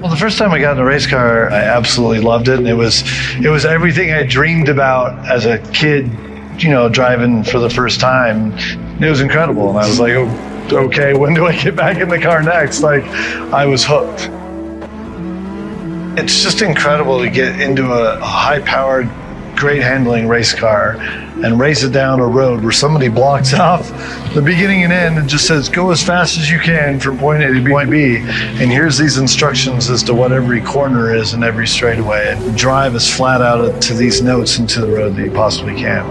Well, the first time I got in a race car, I absolutely loved it, and it was it was everything I dreamed about as a kid. You know, driving for the first time, it was incredible, and I was like, oh, okay, when do I get back in the car next? Like, I was hooked. It's just incredible to get into a high-powered, great handling race car and race it down a road where somebody blocks off the beginning and end and just says, go as fast as you can from point A to point B. And here's these instructions as to what every corner is and every straightaway. And drive as flat out to these notes into the road that you possibly can.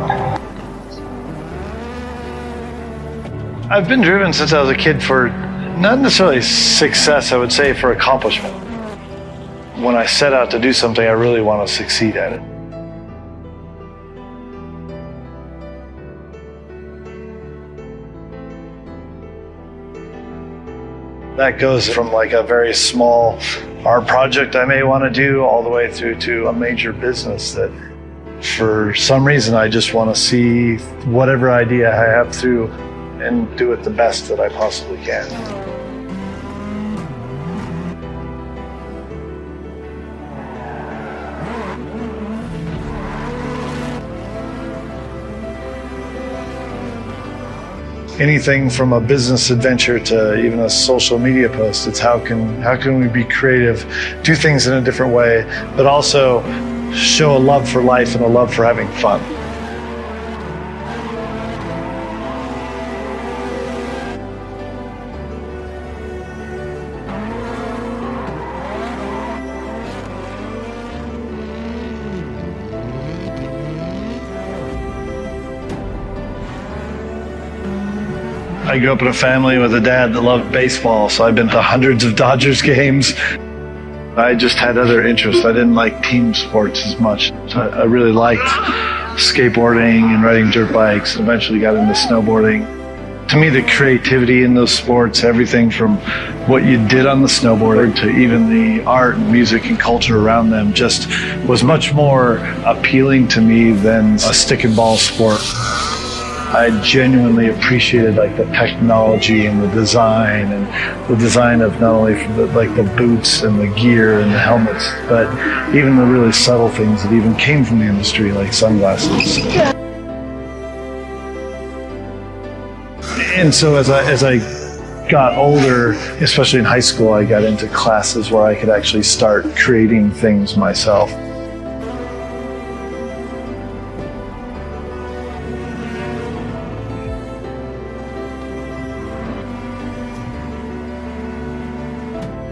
I've been driven since I was a kid for not necessarily success, I would say for accomplishment. When I set out to do something, I really want to succeed at it. That goes from like a very small art project I may want to do all the way through to a major business that for some reason I just want to see whatever idea I have through and do it the best that I possibly can. Anything from a business adventure to even a social media post. It's how can how can we be creative do things in a different way but also show a love for life and a love for having fun I grew up in a family with a dad that loved baseball, so I've been to hundreds of Dodgers games. I just had other interests. I didn't like team sports as much. So I really liked skateboarding and riding dirt bikes. Eventually got into snowboarding. To me, the creativity in those sports, everything from what you did on the snowboard to even the art and music and culture around them, just was much more appealing to me than a stick and ball sport. I genuinely appreciated like the technology and the design and the design of not only the, like the boots and the gear and the helmets, but even the really subtle things that even came from the industry, like sunglasses. And so as I as I got older, especially in high school, I got into classes where I could actually start creating things myself.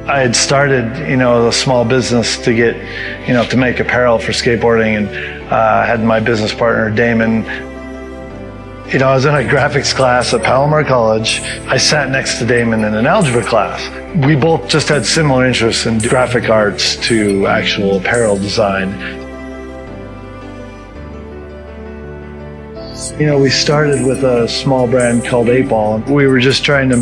I had started, you know, a small business to get, you know, to make apparel for skateboarding, and uh, had my business partner Damon. You know, I was in a graphics class at Palomar College. I sat next to Damon in an algebra class. We both just had similar interests in graphic arts to actual apparel design. You know, we started with a small brand called 8Ball. We were just trying to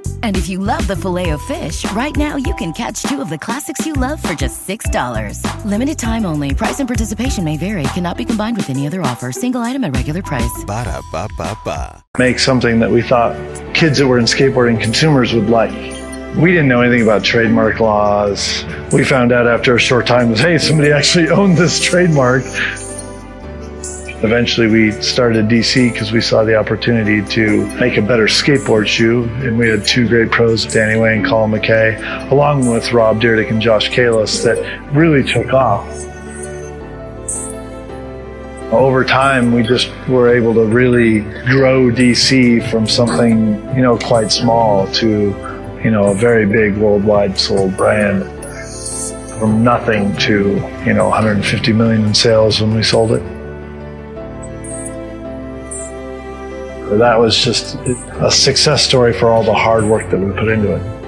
And if you love the Filet-O-Fish, right now you can catch two of the classics you love for just $6. Limited time only. Price and participation may vary. Cannot be combined with any other offer. Single item at regular price. Ba da ba ba ba. make something that we thought kids that were in skateboarding consumers would like. We didn't know anything about trademark laws. We found out after a short time was, hey, somebody actually owned this trademark. Eventually, we started DC because we saw the opportunity to make a better skateboard shoe. And we had two great pros, Danny Way and Colin McKay, along with Rob Dyrdek and Josh Kalis, that really took off. Over time, we just were able to really grow DC from something, you know, quite small to, you know, a very big worldwide sold brand. From nothing to, you know, 150 million in sales when we sold it. That was just a success story for all the hard work that we put into it.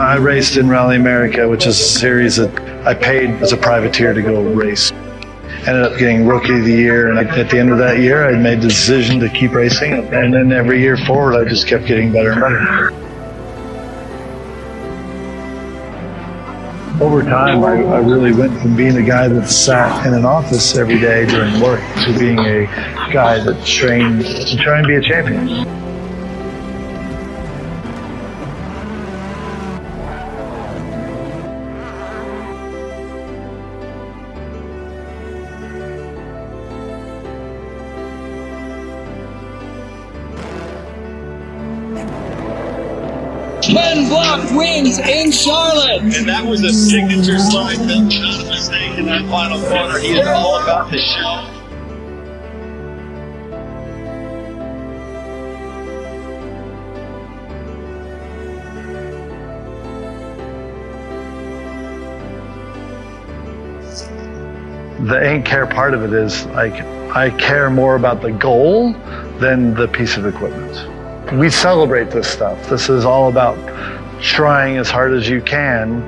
I raced in Rally America, which is a series that I paid as a privateer to go race. Ended up getting Rookie of the Year, and at the end of that year, I made the decision to keep racing. And then every year forward, I just kept getting better and better. Over time, I, I really went from being a guy that sat in an office every day during work to being a guy that trained to try and be a champion. Ken Block wins in Charlotte. And that was a signature slide built, not a mistake in that final quarter. He is all about the show. the ain't care part of it is like I care more about the goal than the piece of equipment. We celebrate this stuff. This is all about trying as hard as you can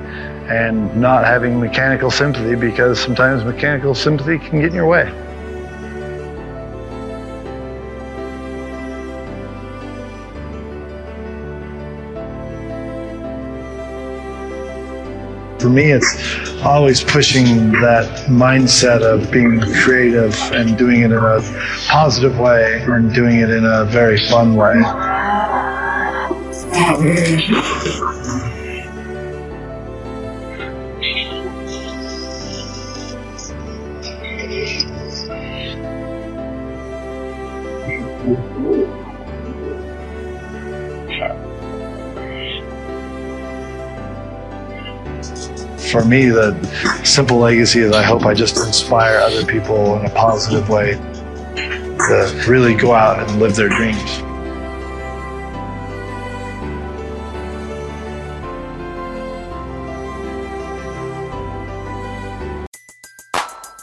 and not having mechanical sympathy because sometimes mechanical sympathy can get in your way. For me, it's always pushing that mindset of being creative and doing it in a positive way and doing it in a very fun way. For me, the simple legacy is I hope I just inspire other people in a positive way to really go out and live their dreams.